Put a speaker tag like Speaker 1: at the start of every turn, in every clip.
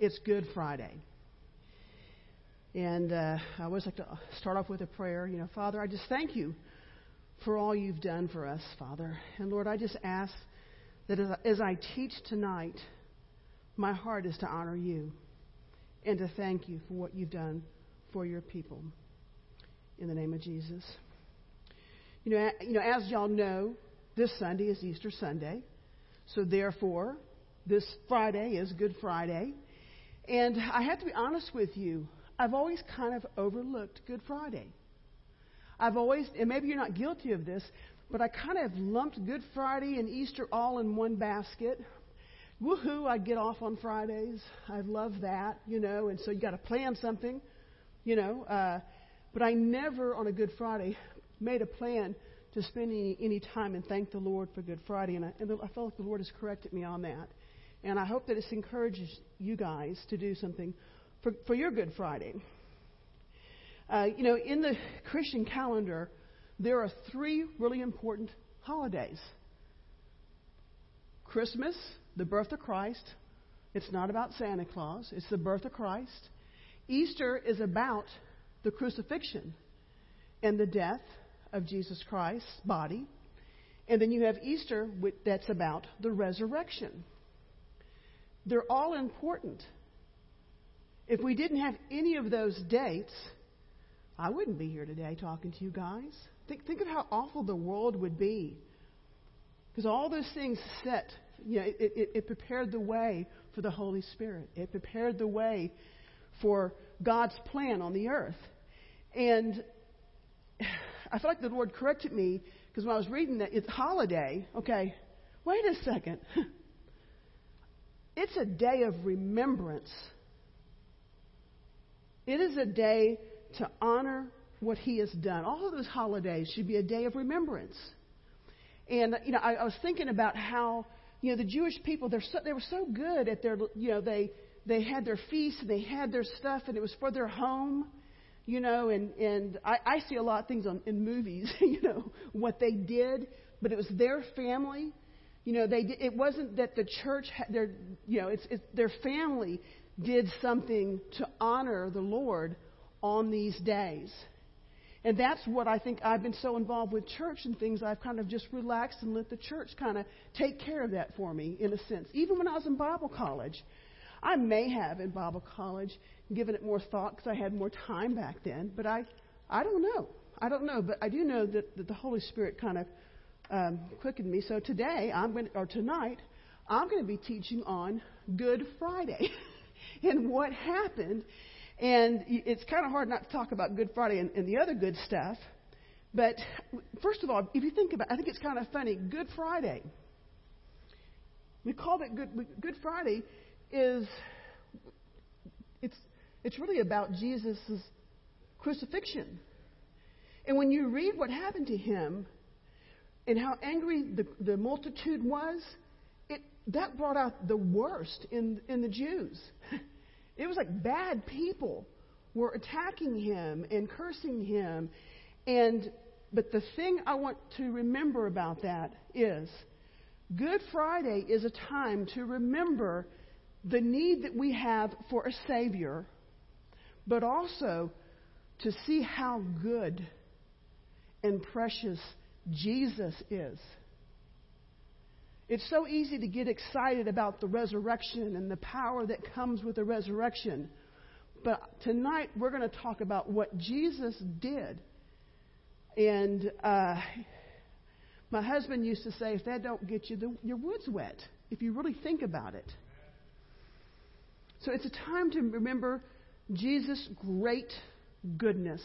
Speaker 1: It's Good Friday. And uh, I always like to start off with a prayer. You know, Father, I just thank you for all you've done for us, Father. And Lord, I just ask that as I, as I teach tonight, my heart is to honor you and to thank you for what you've done for your people. In the name of Jesus. You know, you know, as y'all know, this Sunday is Easter Sunday. So therefore, this Friday is Good Friday. And I have to be honest with you, I've always kind of overlooked Good Friday. I've always, and maybe you're not guilty of this, but I kind of lumped Good Friday and Easter all in one basket. Woohoo, I get off on Fridays. I love that, you know, and so you got to plan something, you know. Uh, but I never on a Good Friday made a plan to spend any, any time and thank the Lord for Good Friday. And I, and I feel like the Lord has corrected me on that. And I hope that this encourages you guys to do something for, for your Good Friday. Uh, you know, in the Christian calendar, there are three really important holidays Christmas, the birth of Christ. It's not about Santa Claus, it's the birth of Christ. Easter is about the crucifixion and the death of Jesus Christ's body. And then you have Easter, that's about the resurrection. They're all important. If we didn't have any of those dates, I wouldn't be here today talking to you guys. Think, think of how awful the world would be. Because all those things set, you know, it, it, it prepared the way for the Holy Spirit. It prepared the way for God's plan on the earth. And I feel like the Lord corrected me because when I was reading that it's holiday, okay, wait a second. It's a day of remembrance. It is a day to honor what He has done. All of those holidays should be a day of remembrance. And you know, I, I was thinking about how you know the Jewish people they're so, they were so good at their you know they they had their feasts and they had their stuff and it was for their home you know, and, and I, I see a lot of things on, in movies, you know, what they did, but it was their family. You know, they it wasn't that the church, had their, you know, it's, it's their family did something to honor the Lord on these days. And that's what I think I've been so involved with church and things, I've kind of just relaxed and let the church kind of take care of that for me, in a sense. Even when I was in Bible college, I may have in Bible college given it more thought because I had more time back then. But I, I don't know. I don't know. But I do know that, that the Holy Spirit kind of um, quickened me. So today, I'm going or tonight, I'm going to be teaching on Good Friday and what happened. And it's kind of hard not to talk about Good Friday and, and the other good stuff. But first of all, if you think about it, I think it's kind of funny. Good Friday. We call it Good, Good Friday is it's it's really about Jesus' crucifixion. And when you read what happened to him and how angry the, the multitude was, it, that brought out the worst in, in the Jews. It was like bad people were attacking him and cursing him. And, but the thing I want to remember about that is Good Friday is a time to remember the need that we have for a Savior but also to see how good and precious Jesus is. It's so easy to get excited about the resurrection and the power that comes with the resurrection. But tonight we're going to talk about what Jesus did. And uh, my husband used to say, if that don't get you, the, your wood's wet, if you really think about it. So it's a time to remember Jesus' great goodness.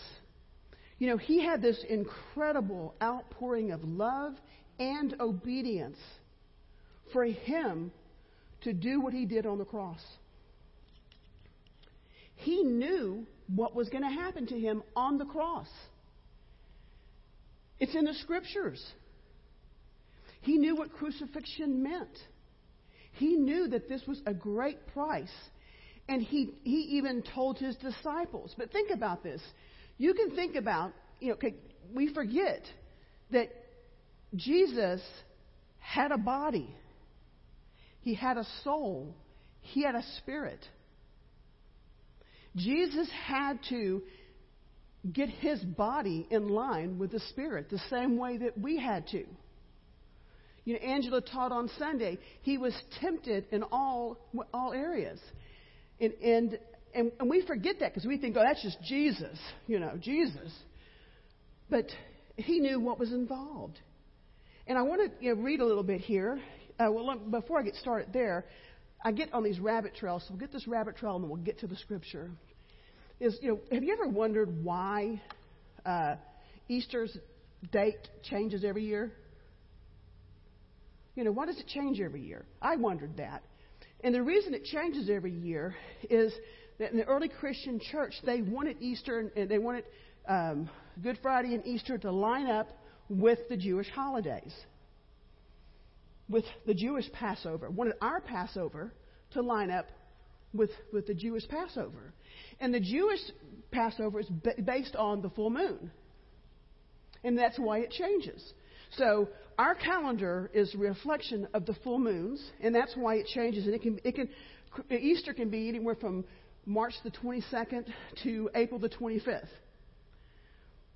Speaker 1: You know, he had this incredible outpouring of love and obedience for him to do what he did on the cross. He knew what was going to happen to him on the cross. It's in the scriptures. He knew what crucifixion meant. He knew that this was a great price and he, he even told his disciples. But think about this. You can think about, you know, we forget that Jesus had a body, he had a soul, he had a spirit. Jesus had to get his body in line with the Spirit the same way that we had to. You know, Angela taught on Sunday. He was tempted in all all areas, and and and, and we forget that because we think, oh, that's just Jesus, you know, Jesus. But he knew what was involved, and I want to you know, read a little bit here. Uh, well, before I get started there, I get on these rabbit trails. So we'll get this rabbit trail, and then we'll get to the scripture. Is you know, have you ever wondered why uh, Easter's date changes every year? You know, why does it change every year? I wondered that. And the reason it changes every year is that in the early Christian church, they wanted Easter and they wanted um, Good Friday and Easter to line up with the Jewish holidays, with the Jewish Passover. Wanted our Passover to line up with, with the Jewish Passover. And the Jewish Passover is based on the full moon. And that's why it changes. So our calendar is a reflection of the full moons, and that's why it changes. And it can, it can, Easter can be anywhere from March the 22nd to April the 25th.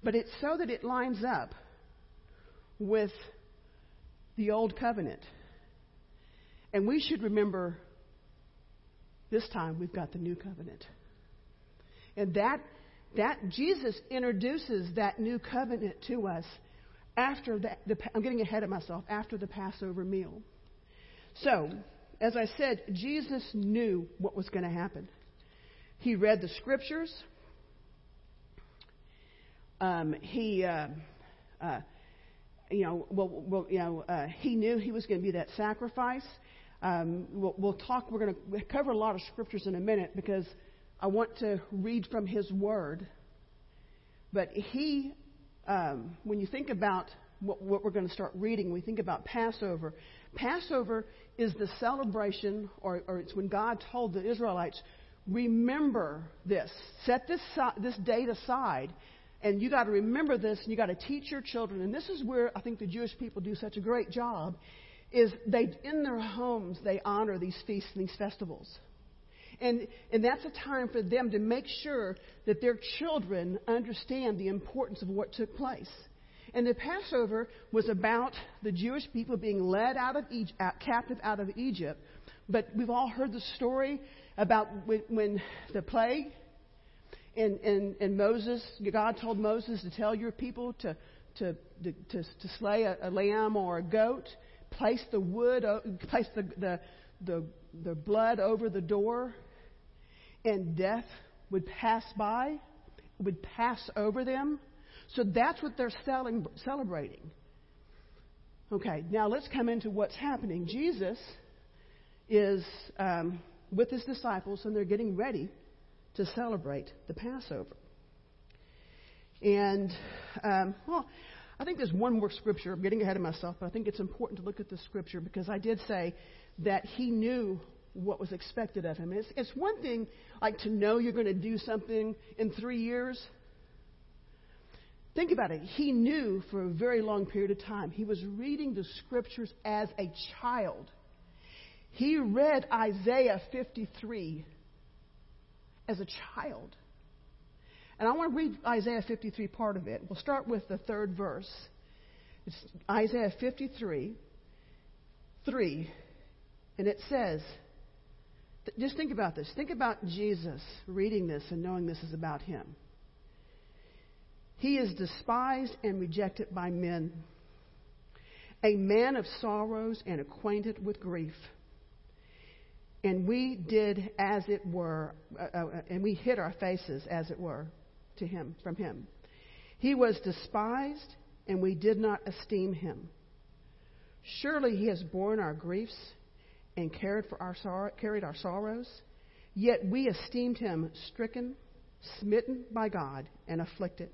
Speaker 1: But it's so that it lines up with the old covenant. And we should remember this time we've got the new covenant. And that, that Jesus introduces that new covenant to us after the, the, I'm getting ahead of myself, after the Passover meal. So, as I said, Jesus knew what was going to happen. He read the scriptures. Um, he, uh, uh, you know, well, well you know, uh, he knew he was going to be that sacrifice. Um, we'll, we'll talk. We're going to cover a lot of scriptures in a minute because I want to read from his word. But he um, when you think about what, what we're going to start reading, we think about Passover. Passover is the celebration, or, or it's when God told the Israelites, remember this, set this, this date aside, and you got to remember this, and you got to teach your children. And this is where I think the Jewish people do such a great job, is they in their homes they honor these feasts and these festivals. And, and that's a time for them to make sure that their children understand the importance of what took place. And the Passover was about the Jewish people being led out of Egypt, captive out of Egypt. But we've all heard the story about when, when the plague and, and, and Moses, God told Moses to tell your people to, to, to, to, to slay a, a lamb or a goat, place the wood, place the, the, the, the blood over the door and death would pass by, would pass over them. So that's what they're selling, celebrating. Okay, now let's come into what's happening. Jesus is um, with his disciples, and they're getting ready to celebrate the Passover. And, um, well, I think there's one more scripture. I'm getting ahead of myself, but I think it's important to look at the scripture because I did say that he knew what was expected of him. It's, it's one thing, like, to know you're going to do something in three years. Think about it. He knew for a very long period of time. He was reading the scriptures as a child. He read Isaiah 53 as a child. And I want to read Isaiah 53 part of it. We'll start with the third verse. It's Isaiah 53 3. And it says, just think about this. Think about Jesus reading this and knowing this is about him. He is despised and rejected by men, a man of sorrows and acquainted with grief. And we did as it were, uh, uh, and we hid our faces as it were to him, from him. He was despised, and we did not esteem him. Surely he has borne our griefs and carried, for our sor- carried our sorrows. Yet we esteemed him stricken, smitten by God, and afflicted.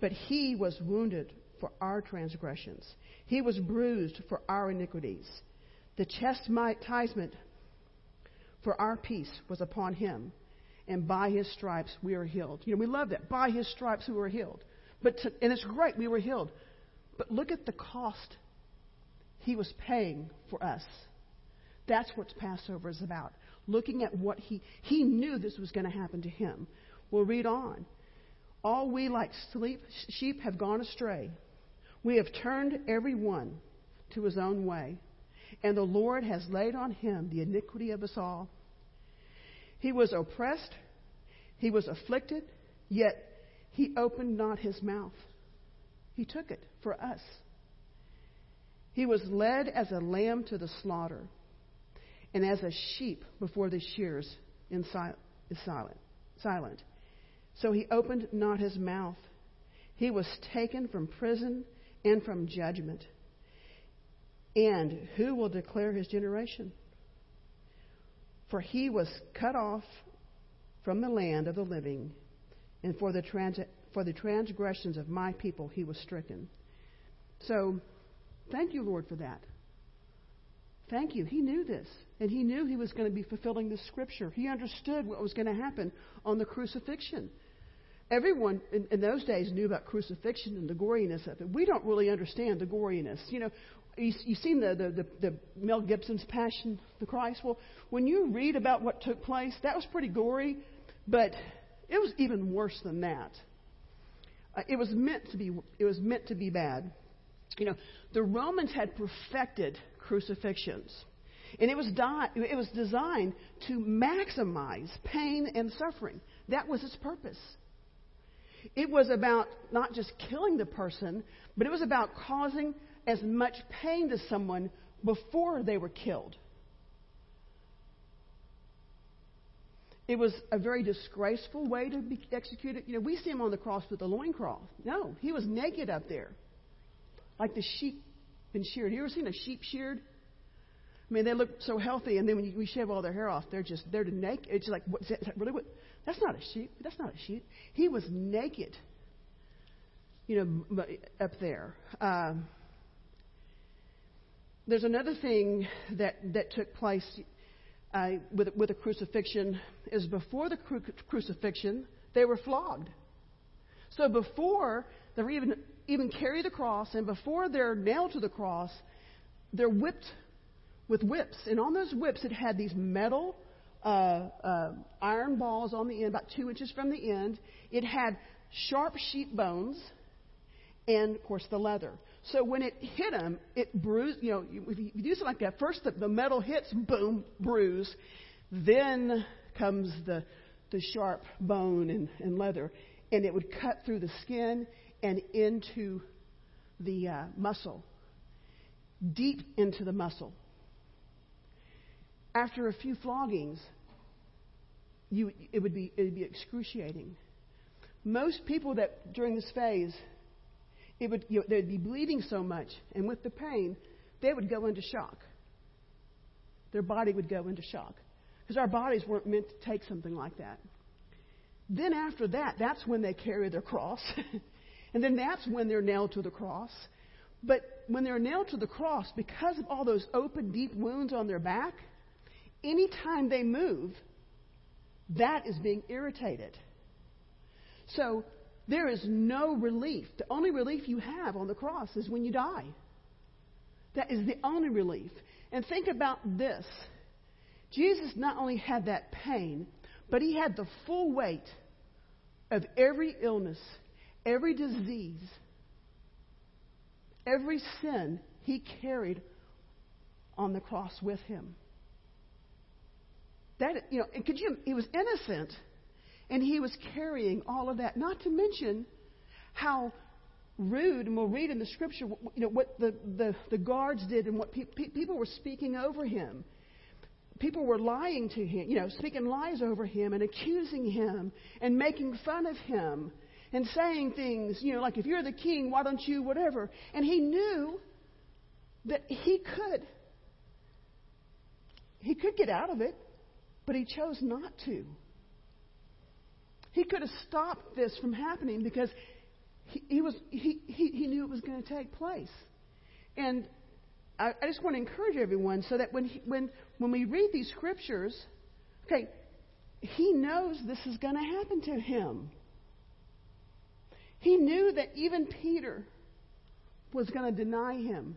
Speaker 1: But he was wounded for our transgressions, he was bruised for our iniquities. The chastisement for our peace was upon him, and by his stripes we are healed. You know, we love that. By his stripes we were healed. But to, and it's great, we were healed. But look at the cost he was paying for us. That's what Passover is about. looking at what he he knew this was going to happen to him. We'll read on. All we like sleep, sheep have gone astray. We have turned every one to his own way, and the Lord has laid on him the iniquity of us all. He was oppressed, he was afflicted, yet he opened not his mouth. He took it for us. He was led as a lamb to the slaughter, and as a sheep before the shears in is silent. silent. So he opened not his mouth. He was taken from prison and from judgment. And who will declare his generation? For he was cut off from the land of the living, and for the, trans- for the transgressions of my people he was stricken. So, thank you, Lord, for that. Thank you. He knew this, and he knew he was going to be fulfilling the scripture. He understood what was going to happen on the crucifixion. Everyone in, in those days knew about crucifixion and the goriness of it. We don't really understand the goriness. You know, you, you've seen the, the, the, the Mel Gibson's Passion the Christ. Well, when you read about what took place, that was pretty gory, but it was even worse than that. Uh, it was meant to be. It was meant to be bad. You know, the Romans had perfected crucifixions, and it was di- it was designed to maximize pain and suffering. That was its purpose. It was about not just killing the person, but it was about causing as much pain to someone before they were killed. It was a very disgraceful way to be executed. You know, we see him on the cross with a loincloth. No, he was naked up there, like the sheep been sheared. You ever seen a sheep sheared? I mean, they look so healthy, and then when we shave all their hair off, they're just they're naked. It's like, what, is that really what? That's not a sheep. That's not a sheep. He was naked. You know, up there. Um, there's another thing that that took place uh, with, with the crucifixion is before the cru- crucifixion, they were flogged. So before they were even, even carry the cross and before they're nailed to the cross, they're whipped with whips. And on those whips, it had these metal uh, uh, iron balls on the end, about two inches from the end. It had sharp sheep bones and, of course, the leather. So when it hit him, it bruised. You know, if you do something like that, first the, the metal hits, boom, bruise. Then comes the the sharp bone and, and leather, and it would cut through the skin and into the uh, muscle, deep into the muscle. After a few floggings, you, it would be it would be excruciating. Most people that during this phase it would, you know, they'd be bleeding so much, and with the pain, they would go into shock. Their body would go into shock. Because our bodies weren't meant to take something like that. Then after that, that's when they carry their cross. and then that's when they're nailed to the cross. But when they're nailed to the cross, because of all those open, deep wounds on their back, anytime they move, that is being irritated. So there is no relief. The only relief you have on the cross is when you die. That is the only relief. And think about this Jesus not only had that pain, but he had the full weight of every illness, every disease, every sin he carried on the cross with him. That you know, and could you? He was innocent, and he was carrying all of that. Not to mention how rude, and we'll read in the scripture, you know, what the, the, the guards did and what pe- pe- people were speaking over him. People were lying to him, you know, speaking lies over him and accusing him and making fun of him and saying things, you know, like, if you're the king, why don't you, whatever. And he knew that he could. He could get out of it, but he chose not to. He could have stopped this from happening because he, he was, he, he, he knew it was going to take place. And I, I just want to encourage everyone so that when, he, when, when we read these scriptures, okay, he knows this is going to happen to him. He knew that even Peter was going to deny him.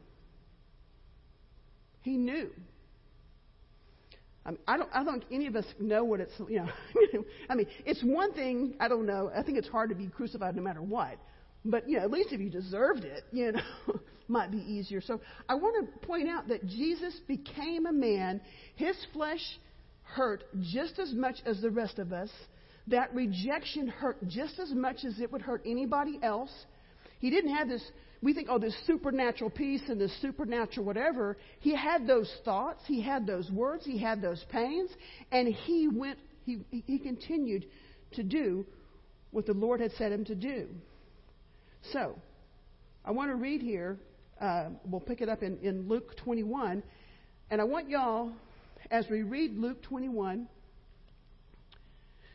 Speaker 1: He knew. I, mean, I don't. I don't think any of us know what it's. You know. I mean, it's one thing. I don't know. I think it's hard to be crucified no matter what. But you know, at least if you deserved it, you know, might be easier. So I want to point out that Jesus became a man. His flesh hurt just as much as the rest of us. That rejection hurt just as much as it would hurt anybody else. He didn't have this we think, oh, this supernatural peace and this supernatural whatever. He had those thoughts, he had those words, he had those pains, and he went, he, he continued to do what the Lord had set him to do. So, I want to read here, uh, we'll pick it up in, in Luke 21, and I want y'all, as we read Luke 21,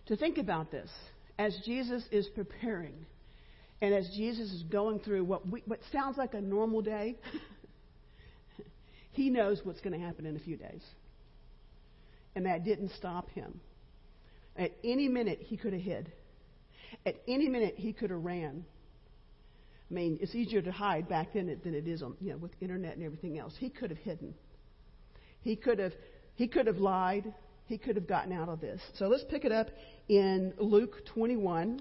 Speaker 1: to think about this as Jesus is preparing and as Jesus is going through what, we, what sounds like a normal day, he knows what's going to happen in a few days. And that didn't stop him. At any minute, he could have hid. At any minute, he could have ran. I mean, it's easier to hide back then than it is on, you know, with internet and everything else. He could have hidden. He could have, he could have lied. He could have gotten out of this. So let's pick it up in Luke 21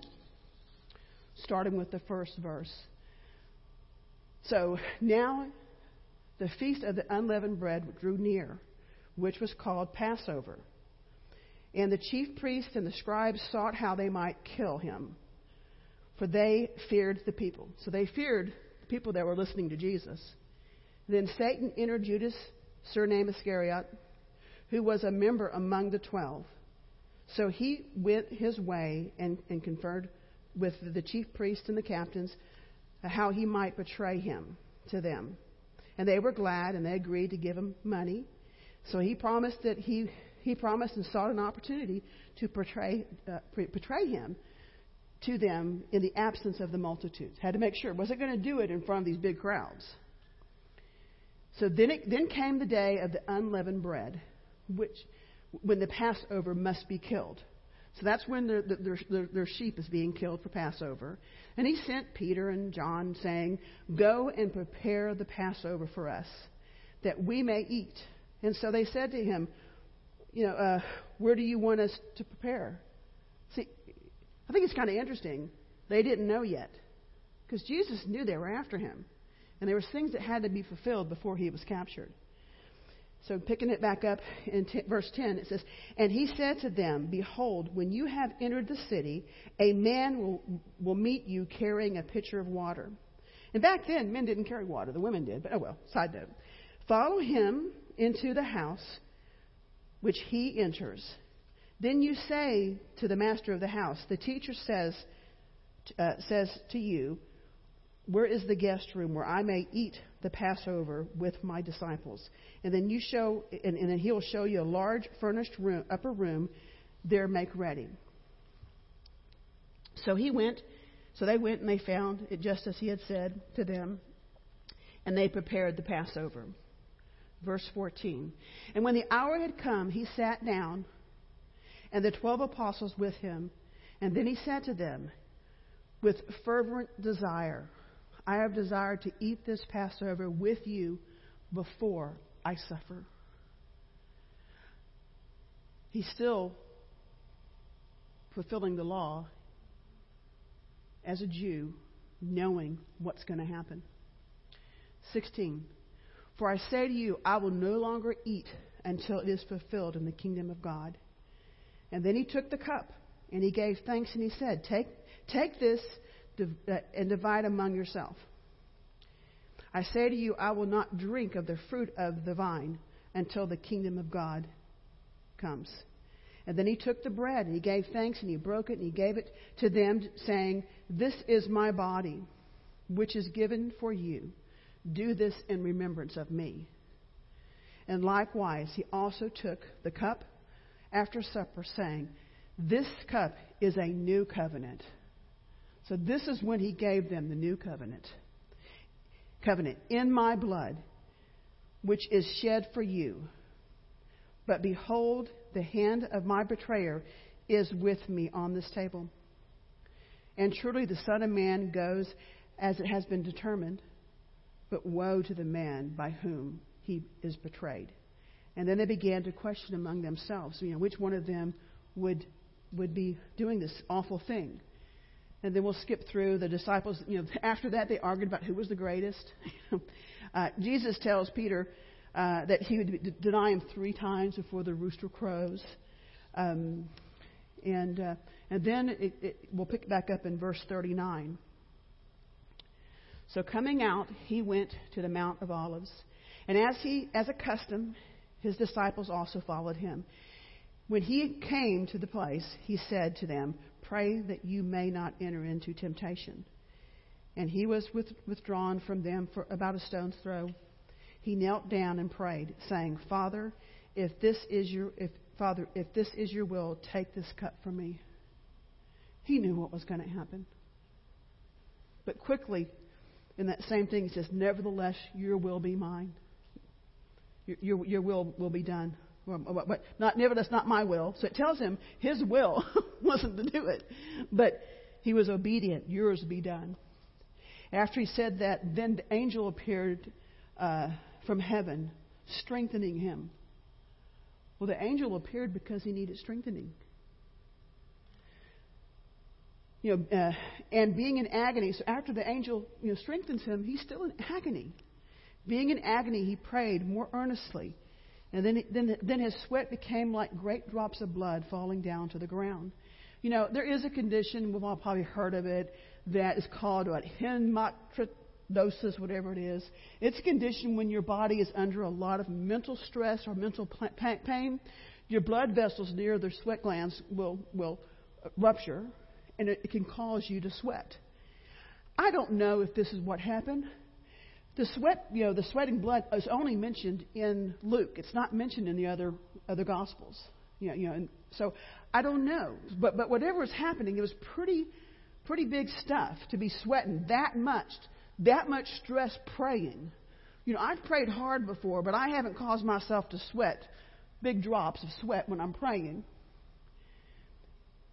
Speaker 1: starting with the first verse. So now the feast of the unleavened bread drew near, which was called Passover. And the chief priests and the scribes sought how they might kill him, for they feared the people. So they feared the people that were listening to Jesus. Then Satan entered Judas, surnamed Iscariot, who was a member among the twelve. So he went his way and, and conferred with the chief priests and the captains uh, how he might betray him to them. And they were glad and they agreed to give him money. So he promised that he, he promised and sought an opportunity to portray, uh, betray him to them in the absence of the multitudes. Had to make sure. Wasn't going to do it in front of these big crowds. So then, it, then came the day of the unleavened bread, which when the Passover must be killed. So that's when their, their, their, sheep is being killed for Passover. And he sent Peter and John, saying, Go and prepare the Passover for us, that we may eat. And so they said to him, You know, uh, where do you want us to prepare? See, I think it's kind of interesting. They didn't know yet. Because Jesus knew they were after him. And there was things that had to be fulfilled before he was captured. So picking it back up in t- verse 10, it says, And he said to them, Behold, when you have entered the city, a man will, will meet you carrying a pitcher of water. And back then, men didn't carry water, the women did, but oh well, side note. Follow him into the house which he enters. Then you say to the master of the house, The teacher says, uh, says to you, Where is the guest room where I may eat the Passover with my disciples. And then you show, and, and then he'll show you a large furnished room, upper room. There, make ready. So he went. So they went and they found it just as he had said to them, and they prepared the Passover. Verse 14. And when the hour had come, he sat down, and the twelve apostles with him. And then he said to them, with fervent desire, I have desired to eat this Passover with you before I suffer. He's still fulfilling the law as a Jew, knowing what's going to happen. 16. For I say to you, I will no longer eat until it is fulfilled in the kingdom of God. And then he took the cup and he gave thanks and he said, Take, take this Uh, and divide among yourself. I say to you, I will not drink of the fruit of the vine until the kingdom of God comes. And then he took the bread and he gave thanks and he broke it and he gave it to them, saying, This is my body, which is given for you. Do this in remembrance of me. And likewise, he also took the cup after supper, saying, This cup is a new covenant so this is when he gave them the new covenant. Covenant in my blood, which is shed for you. But behold, the hand of my betrayer is with me on this table. And truly the Son of Man goes as it has been determined, but woe to the man by whom he is betrayed. And then they began to question among themselves, you know, which one of them would would be doing this awful thing. And then we'll skip through the disciples. You know, after that they argued about who was the greatest. uh, Jesus tells Peter uh, that he would d- deny him three times before the rooster crows. Um, and uh, and then it, it, we'll pick back up in verse 39. So coming out, he went to the Mount of Olives, and as he, as a custom, his disciples also followed him. When he came to the place, he said to them, Pray that you may not enter into temptation. And he was with, withdrawn from them for about a stone's throw. He knelt down and prayed, saying, Father, if this is your if Father, if this is your will, take this cup from me. He knew what was going to happen. But quickly, in that same thing, he says, Nevertheless, your will be mine. Your, your, your will will be done. But not, nevertheless, not my will. So it tells him his will wasn't to do it. But he was obedient. Yours be done. After he said that, then the angel appeared uh, from heaven, strengthening him. Well, the angel appeared because he needed strengthening. You know, uh, and being in agony. So after the angel, you know, strengthens him, he's still in agony. Being in agony, he prayed more earnestly. And then, then, then his sweat became like great drops of blood falling down to the ground. You know, there is a condition, we've all probably heard of it, that is called what, hemochritosis, whatever it is. It's a condition when your body is under a lot of mental stress or mental pain. Your blood vessels near the sweat glands will, will rupture, and it, it can cause you to sweat. I don't know if this is what happened. The sweat, you know, the sweating blood is only mentioned in Luke. It's not mentioned in the other other gospels. You know, you know and so I don't know, but but whatever was happening, it was pretty pretty big stuff to be sweating that much, that much stress praying. You know, I've prayed hard before, but I haven't caused myself to sweat big drops of sweat when I'm praying.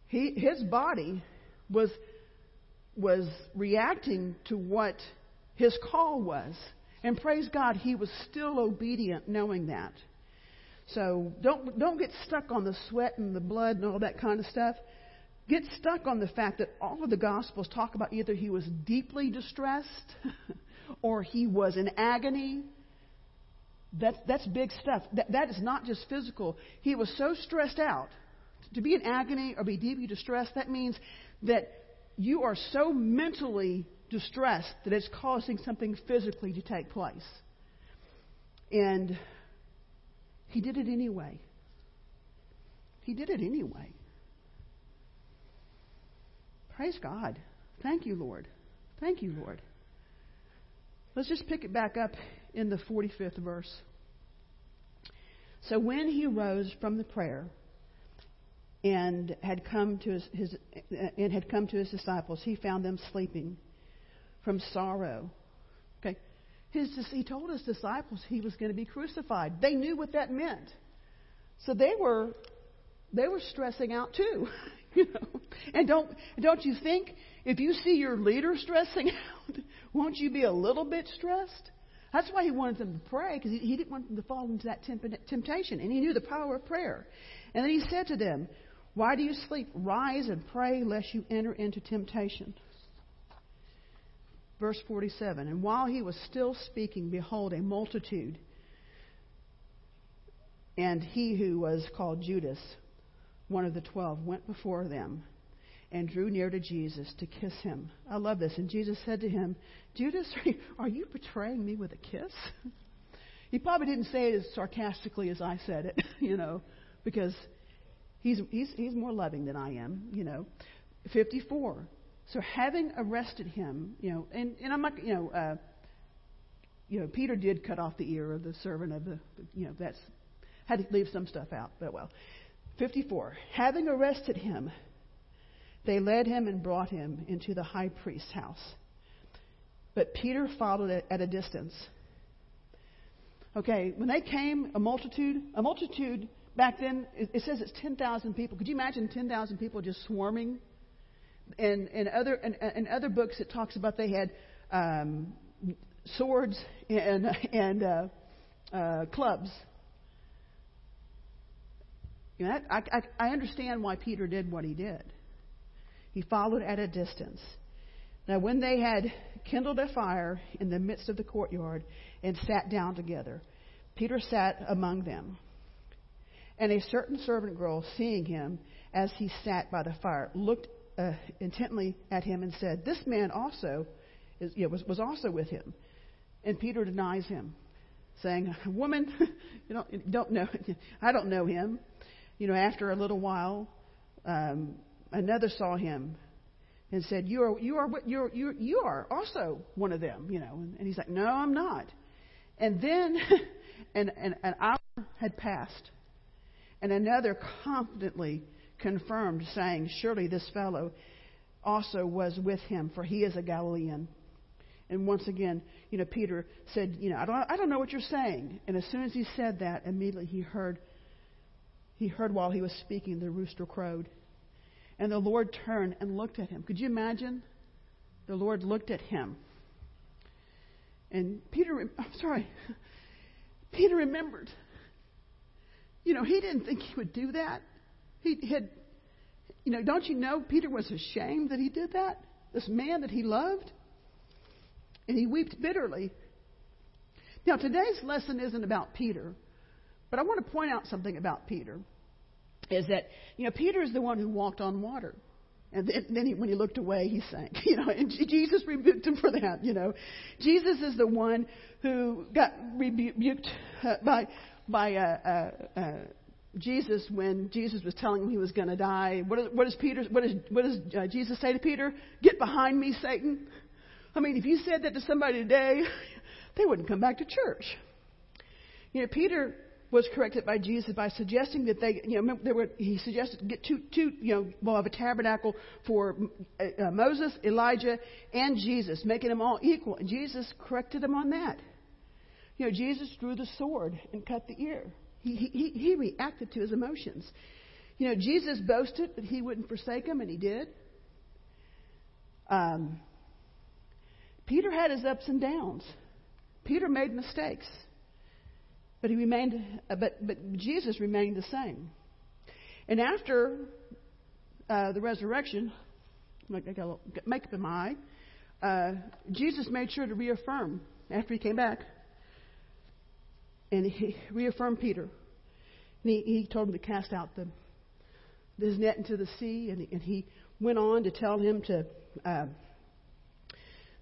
Speaker 1: He, his body was was reacting to what his call was. And praise God, he was still obedient knowing that. So don't, don't get stuck on the sweat and the blood and all that kind of stuff. Get stuck on the fact that all of the Gospels talk about either he was deeply distressed or he was in agony. That's, that's big stuff. That, that is not just physical. He was so stressed out. To be in agony or be deeply distressed, that means that you are so mentally distressed that it's causing something physically to take place. And he did it anyway. He did it anyway. Praise God. Thank you, Lord. Thank you, Lord. Let's just pick it back up in the 45th verse. So when he rose from the prayer and had come to his, his and had come to his disciples, he found them sleeping from sorrow. Okay. His, he told his disciples he was going to be crucified. They knew what that meant. So they were they were stressing out too. you know. And don't don't you think if you see your leader stressing out, won't you be a little bit stressed? That's why he wanted them to pray, because he, he didn't want them to fall into that temp- temptation. And he knew the power of prayer. And then he said to them, Why do you sleep? Rise and pray, lest you enter into temptation. Verse 47 And while he was still speaking, behold, a multitude, and he who was called Judas, one of the twelve, went before them and drew near to Jesus to kiss him. I love this. And Jesus said to him, Judas, are you betraying me with a kiss? He probably didn't say it as sarcastically as I said it, you know, because he's, he's, he's more loving than I am, you know. 54. So having arrested him, you know, and, and I'm not, you know, uh, you know, Peter did cut off the ear of the servant of the, you know, that's had to leave some stuff out, but well. 54. Having arrested him, they led him and brought him into the high priest's house. But Peter followed at a distance. Okay, when they came, a multitude, a multitude back then, it says it's 10,000 people. Could you imagine 10,000 people just swarming in, in, other, in, in other books, it talks about they had um, swords and, and uh, uh, clubs. You know, I, I, I understand why Peter did what he did. He followed at a distance. Now, when they had kindled a fire in the midst of the courtyard and sat down together, Peter sat among them. And a certain servant girl, seeing him as he sat by the fire, looked uh, intently at him and said, This man also is, you was, was also with him. And Peter denies him, saying, Woman, you don't, don't know, I don't know him. You know, after a little while, um, another saw him and said, "You are you are you are you, you are also one of them." You know, and, and he's like, "No, I'm not." And then, and, and an hour had passed, and another confidently confirmed, saying, "Surely this fellow also was with him, for he is a Galilean." And once again, you know, Peter said, "You know, I don't I don't know what you're saying." And as soon as he said that, immediately he heard. He heard while he was speaking, the rooster crowed. And the Lord turned and looked at him. Could you imagine? The Lord looked at him. And Peter, I'm sorry, Peter remembered. You know, he didn't think he would do that. He had, you know, don't you know Peter was ashamed that he did that? This man that he loved? And he wept bitterly. Now, today's lesson isn't about Peter, but I want to point out something about Peter is that, you know, Peter is the one who walked on water. And then, he, when he looked away, he sank. You know, and Jesus rebuked him for that. You know, Jesus is the one who got rebuked uh, by by uh, uh, uh, Jesus when Jesus was telling him he was going to die. What, is, what does Peter? What does what does uh, Jesus say to Peter? Get behind me, Satan. I mean, if you said that to somebody today, they wouldn't come back to church. You know, Peter was corrected by Jesus by suggesting that they, you know, there were, he suggested get two, two, you know, we'll have a tabernacle for uh, uh, Moses, Elijah, and Jesus, making them all equal. And Jesus corrected them on that. You know, Jesus drew the sword and cut the ear. He, he, he reacted to his emotions. You know, Jesus boasted that he wouldn't forsake him, and he did. Um, Peter had his ups and downs. Peter made mistakes. But he remained, uh, but, but Jesus remained the same. And after uh, the resurrection, I got a little makeup in my eye, uh, Jesus made sure to reaffirm after he came back. And he reaffirmed Peter. And he, he told him to cast out the, his net into the sea. And, and he went on to tell him to uh,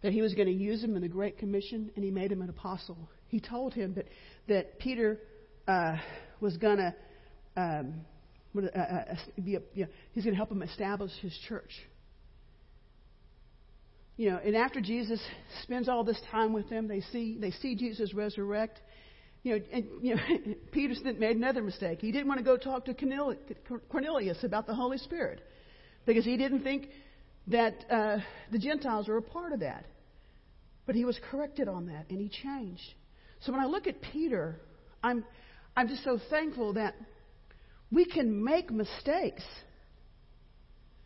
Speaker 1: that he was going to use him in the Great Commission, and he made him an apostle. He told him that that Peter uh, was going to um, uh, uh, be a, you know, he's going to help him establish his church. You know, and after Jesus spends all this time with them, they see they see Jesus resurrect. You know, and you know, Peter made another mistake. He didn't want to go talk to Cornelius about the Holy Spirit because he didn't think that uh, the Gentiles were a part of that. But he was corrected on that, and he changed. So when I look at Peter, I'm, I'm just so thankful that we can make mistakes.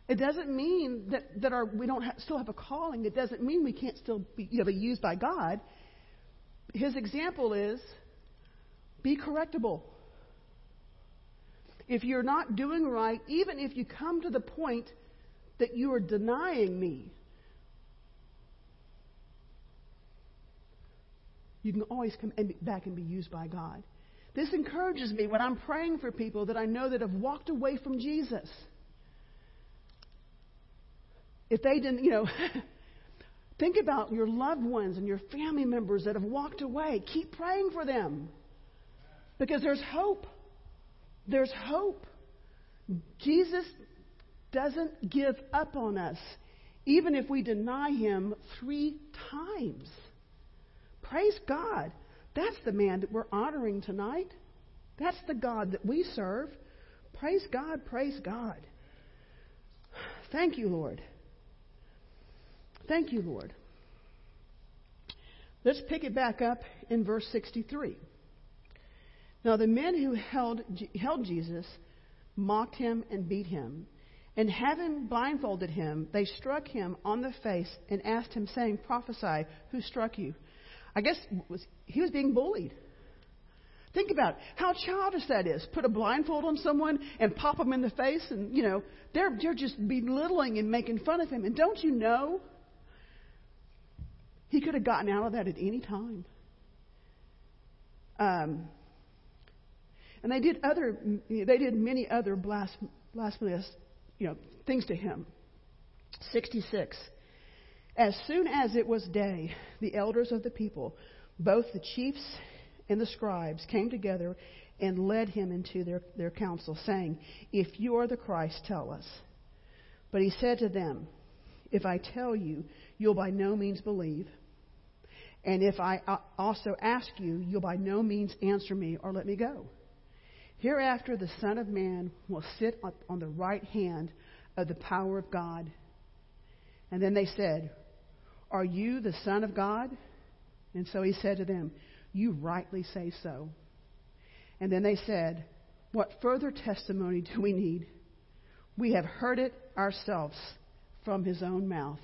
Speaker 1: It doesn't mean that, that our, we don't still have a calling. It doesn't mean we can't still be, you know, be used by God. His example is be correctable. If you're not doing right, even if you come to the point that you are denying me, you can always come back and be used by God. This encourages me when I'm praying for people that I know that have walked away from Jesus. If they didn't, you know, think about your loved ones and your family members that have walked away. Keep praying for them because there's hope. There's hope. Jesus doesn't give up on us, even if we deny him three times. Praise God. That's the man that we're honoring tonight. That's the God that we serve. Praise God, praise God. Thank you, Lord. Thank you, Lord. Let's pick it back up in verse 63. Now, the men who held, held Jesus mocked him and beat him. And having blindfolded him, they struck him on the face and asked him, saying, Prophesy, who struck you? I guess was, he was being bullied. Think about how childish that is. Put a blindfold on someone and pop them in the face, and, you know, they're, they're just belittling and making fun of him. And don't you know? He could have gotten out of that at any time. Um, and they did other, they did many other blasphemous, you know, things to him. 66. As soon as it was day, the elders of the people, both the chiefs and the scribes, came together and led him into their, their council, saying, If you are the Christ, tell us. But he said to them, If I tell you, you'll by no means believe. And if I uh, also ask you, you'll by no means answer me or let me go. Hereafter, the Son of Man will sit on the right hand of the power of God. And then they said, Are you the Son of God? And so he said to them, You rightly say so. And then they said, What further testimony do we need? We have heard it ourselves from his own mouth.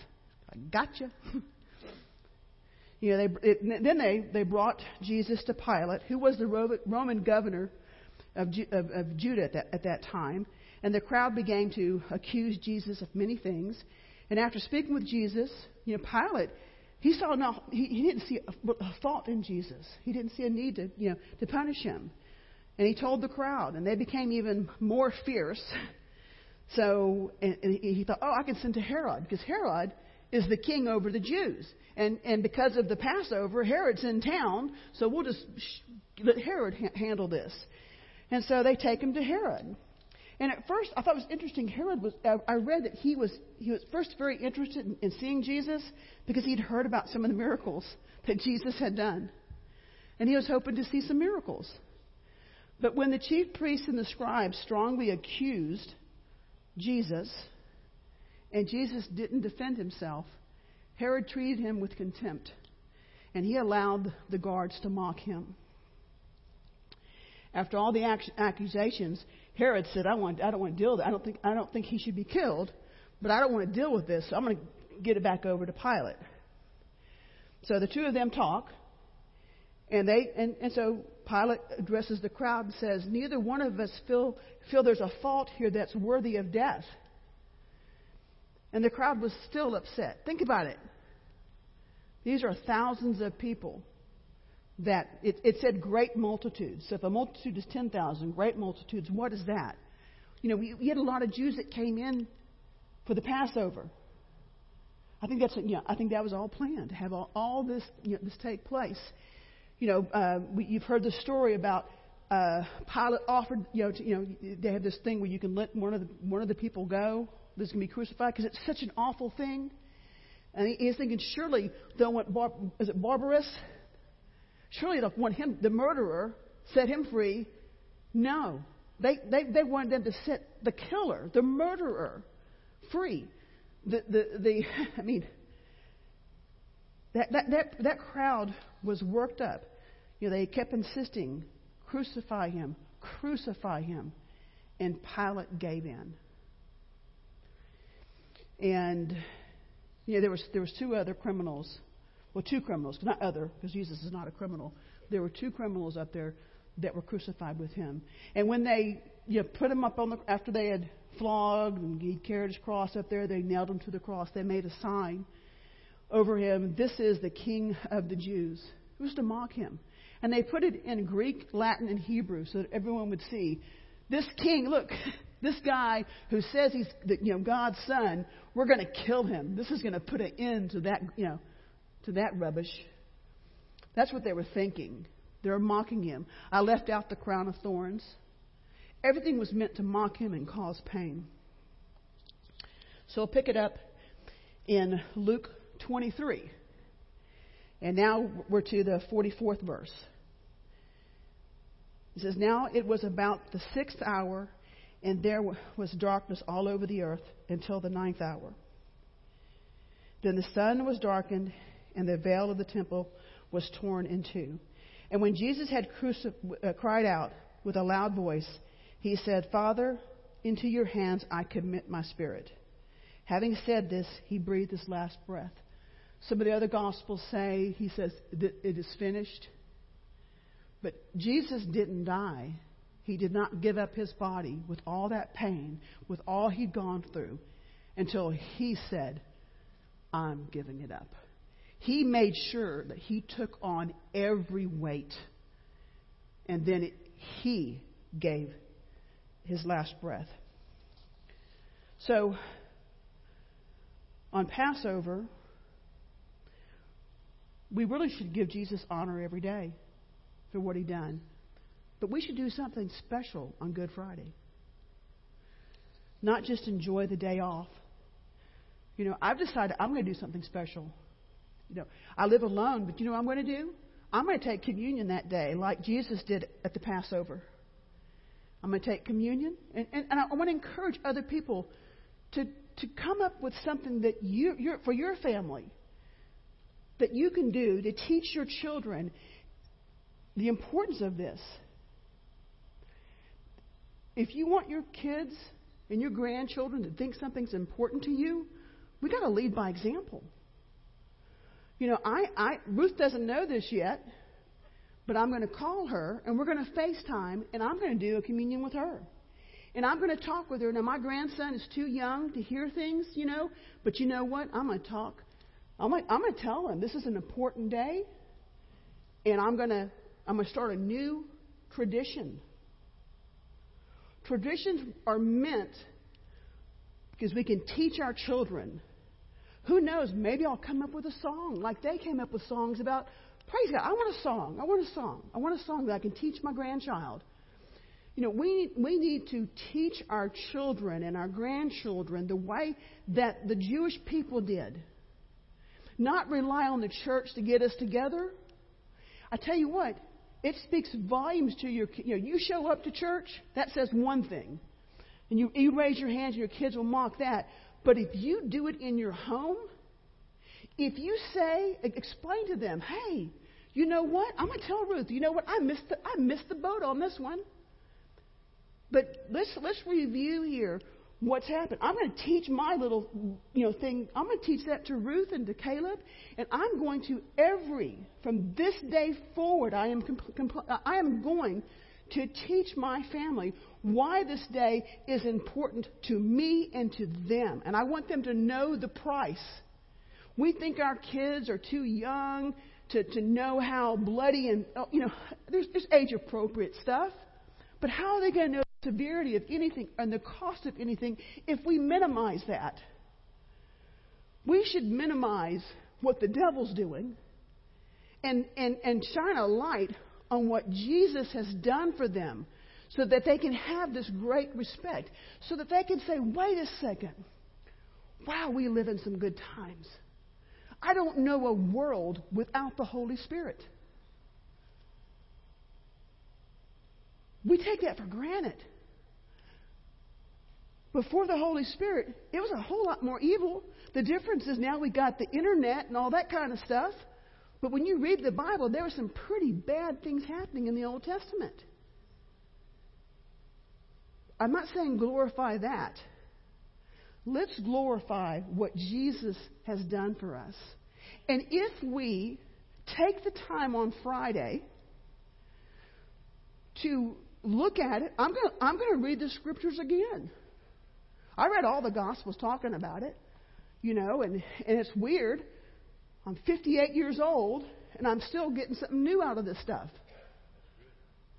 Speaker 1: I gotcha. you know, they, it, then they, they brought Jesus to Pilate, who was the Roman governor of, of, of Judah at that, at that time. And the crowd began to accuse Jesus of many things. And after speaking with Jesus, you know, Pilate, he saw no, he, he didn't see a, a fault in Jesus. He didn't see a need to, you know, to punish him. And he told the crowd, and they became even more fierce. So and, and he thought, oh, I can send to Herod because Herod is the king over the Jews, and and because of the Passover, Herod's in town, so we'll just let Herod ha- handle this. And so they take him to Herod. And at first, I thought it was interesting. Herod was, uh, I read that he was, he was first very interested in, in seeing Jesus because he'd heard about some of the miracles that Jesus had done. And he was hoping to see some miracles. But when the chief priests and the scribes strongly accused Jesus, and Jesus didn't defend himself, Herod treated him with contempt, and he allowed the guards to mock him. After all the accusations, Herod said, I, want, I don't want to deal with it. I don't, think, I don't think he should be killed, but I don't want to deal with this, so I'm going to get it back over to Pilate. So the two of them talk, and, they, and, and so Pilate addresses the crowd and says, Neither one of us feel, feel there's a fault here that's worthy of death. And the crowd was still upset. Think about it. These are thousands of people that it, it said great multitudes. So if a multitude is 10,000, great multitudes, what is that? You know, we, we, had a lot of Jews that came in for the Passover. I think that's you know, I think that was all planned to have all, all this you know, this take place. You know, uh, we, you've heard the story about uh, Pilate offered you know to, you know they have this thing where you can let one of the one of the people go that's going to be crucified because it's such an awful thing. And he's thinking surely they'll want Bar- is it Barabbas Surely they'll want him, the murderer, set him free. No. They, they, they wanted them to set the killer, the murderer, free. The, the, the, I mean, that, that, that, that crowd was worked up. You know, they kept insisting, crucify him, crucify him. And Pilate gave in. And, you know, there was, there was two other criminals well, two criminals, not other, because Jesus is not a criminal. There were two criminals up there that were crucified with him. And when they you know, put him up on the, after they had flogged and he carried his cross up there, they nailed him to the cross. They made a sign over him, this is the King of the Jews. It was to mock him. And they put it in Greek, Latin, and Hebrew so that everyone would see. This king, look, this guy who says he's the, you know, God's son, we're going to kill him. This is going to put an end to that, you know, to that rubbish. That's what they were thinking. They were mocking him. I left out the crown of thorns. Everything was meant to mock him and cause pain. So we'll pick it up in Luke 23. And now we're to the 44th verse. It says, Now it was about the sixth hour, and there was darkness all over the earth until the ninth hour. Then the sun was darkened, and the veil of the temple was torn in two. And when Jesus had crucif- uh, cried out with a loud voice, he said, Father, into your hands I commit my spirit. Having said this, he breathed his last breath. Some of the other gospels say, he says, it is finished. But Jesus didn't die. He did not give up his body with all that pain, with all he'd gone through, until he said, I'm giving it up. He made sure that he took on every weight. And then it, he gave his last breath. So, on Passover, we really should give Jesus honor every day for what he done. But we should do something special on Good Friday. Not just enjoy the day off. You know, I've decided I'm going to do something special. You know, I live alone, but you know what I'm going to do? I'm going to take communion that day like Jesus did at the Passover. I'm going to take communion, and, and, and I want to encourage other people to, to come up with something that you, for your family that you can do to teach your children the importance of this. If you want your kids and your grandchildren to think something's important to you, we got to lead by example. You know, I, I Ruth doesn't know this yet, but I'm going to call her and we're going to FaceTime and I'm going to do a communion with her. And I'm going to talk with her. Now, my grandson is too young to hear things, you know, but you know what? I'm going to talk. I'm going, I'm going to tell him this is an important day, and I'm going to I'm going to start a new tradition. Traditions are meant because we can teach our children. Who knows? Maybe I'll come up with a song like they came up with songs about praise God. I want a song. I want a song. I want a song that I can teach my grandchild. You know, we, we need to teach our children and our grandchildren the way that the Jewish people did. Not rely on the church to get us together. I tell you what, it speaks volumes to your you know you show up to church that says one thing and you, you raise your hands and your kids will mock that but if you do it in your home if you say explain to them hey you know what i'm going to tell ruth you know what i missed the, i missed the boat on this one but let's let's review here what's happened. I'm going to teach my little, you know, thing. I'm going to teach that to Ruth and to Caleb, and I'm going to every from this day forward. I am compl- I am going to teach my family why this day is important to me and to them, and I want them to know the price. We think our kids are too young to, to know how bloody and, oh, you know, there's, there's age appropriate stuff. But how are they going to know the severity of anything and the cost of anything if we minimize that. We should minimize what the devil's doing and, and, and shine a light on what Jesus has done for them so that they can have this great respect, so that they can say, wait a second, wow, we live in some good times. I don't know a world without the Holy Spirit. We take that for granted. Before the Holy Spirit, it was a whole lot more evil. The difference is now we got the internet and all that kind of stuff. But when you read the Bible, there are some pretty bad things happening in the Old Testament. I'm not saying glorify that. Let's glorify what Jesus has done for us. And if we take the time on Friday to look at it, I'm going I'm to read the scriptures again. I read all the Gospels talking about it, you know, and, and it's weird. I'm 58 years old, and I'm still getting something new out of this stuff.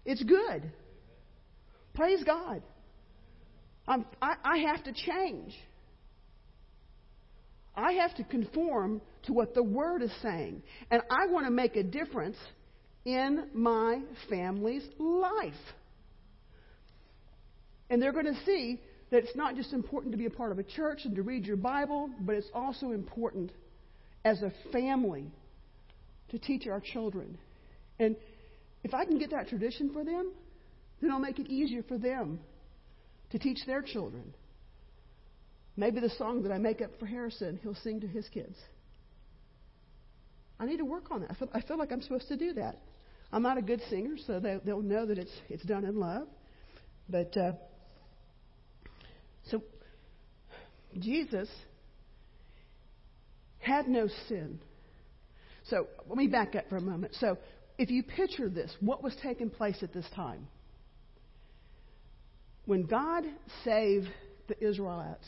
Speaker 1: It's good. Praise God. I'm, I, I have to change. I have to conform to what the Word is saying. And I want to make a difference in my family's life. And they're going to see that it's not just important to be a part of a church and to read your Bible, but it's also important as a family to teach our children. And if I can get that tradition for them, then I'll make it easier for them to teach their children. Maybe the song that I make up for Harrison, he'll sing to his kids. I need to work on that. I feel, I feel like I'm supposed to do that. I'm not a good singer, so they, will know that it's, it's done in love. But uh, so, Jesus had no sin. So, let me back up for a moment. So, if you picture this, what was taking place at this time? When God saved the Israelites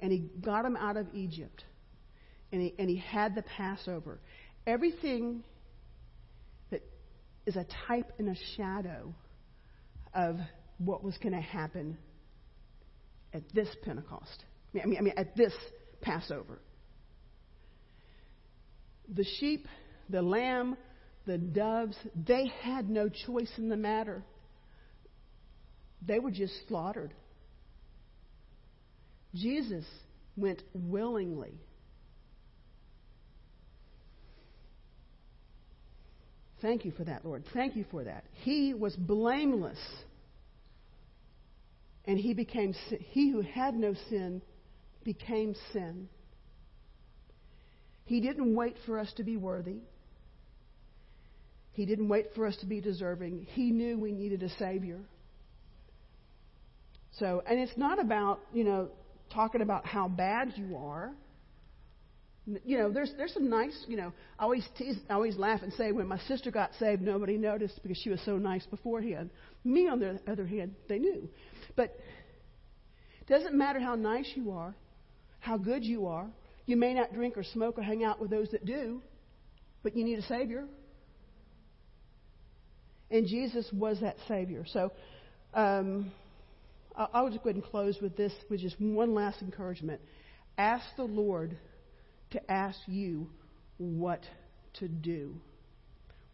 Speaker 1: and he got them out of Egypt and he, and he had the Passover, everything that is a type and a shadow of what was going to happen at this Pentecost. I mean, I mean, at this Passover. The sheep, the lamb, the doves, they had no choice in the matter. They were just slaughtered. Jesus went willingly. Thank you for that, Lord. Thank you for that. He was blameless. And he became he who had no sin became sin. He didn't wait for us to be worthy. He didn't wait for us to be deserving. He knew we needed a Savior. So, and it's not about, you know, talking about how bad you are. You know, there's there's some nice, you know, I always tease, I always laugh and say when my sister got saved, nobody noticed because she was so nice beforehand. Me, on the other hand, they knew. But it doesn't matter how nice you are, how good you are. You may not drink or smoke or hang out with those that do, but you need a Savior. And Jesus was that Savior. So um, I'll just go ahead and close with this, with just one last encouragement. Ask the Lord to ask you what to do.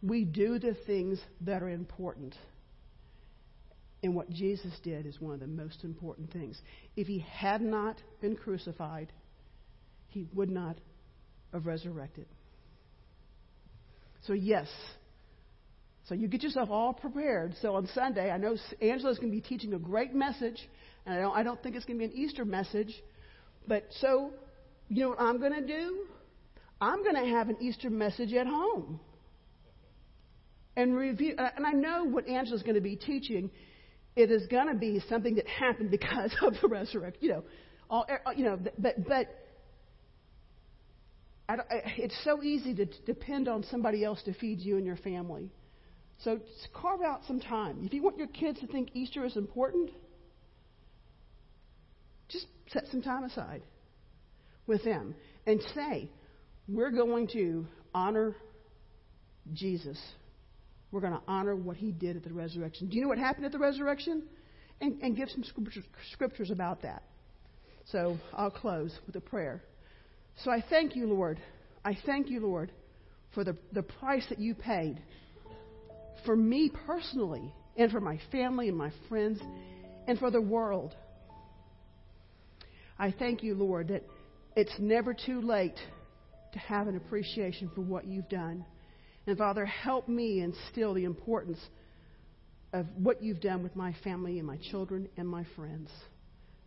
Speaker 1: We do the things that are important. And what Jesus did is one of the most important things. If he had not been crucified, he would not have resurrected. So, yes, so you get yourself all prepared. So on Sunday, I know Angela's going to be teaching a great message, and I don't, I don't think it's going to be an Easter message. But so, you know what I'm going to do? I'm going to have an Easter message at home. And review, uh, and I know what Angela's going to be teaching. It is going to be something that happened because of the resurrection. You know, all, er, you know, but but it's so easy to depend on somebody else to feed you and your family. So carve out some time. If you want your kids to think Easter is important, just set some time aside with them and say, we're going to honor Jesus. We're going to honor what he did at the resurrection. Do you know what happened at the resurrection? And, and give some scriptures about that. So I'll close with a prayer. So I thank you, Lord. I thank you, Lord, for the, the price that you paid for me personally, and for my family and my friends, and for the world. I thank you, Lord, that it's never too late to have an appreciation for what you've done. And Father, help me instill the importance of what you've done with my family and my children and my friends.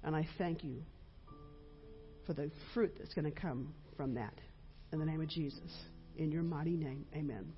Speaker 1: And I thank you for the fruit that's going to come from that. In the name of Jesus. In your mighty name, amen.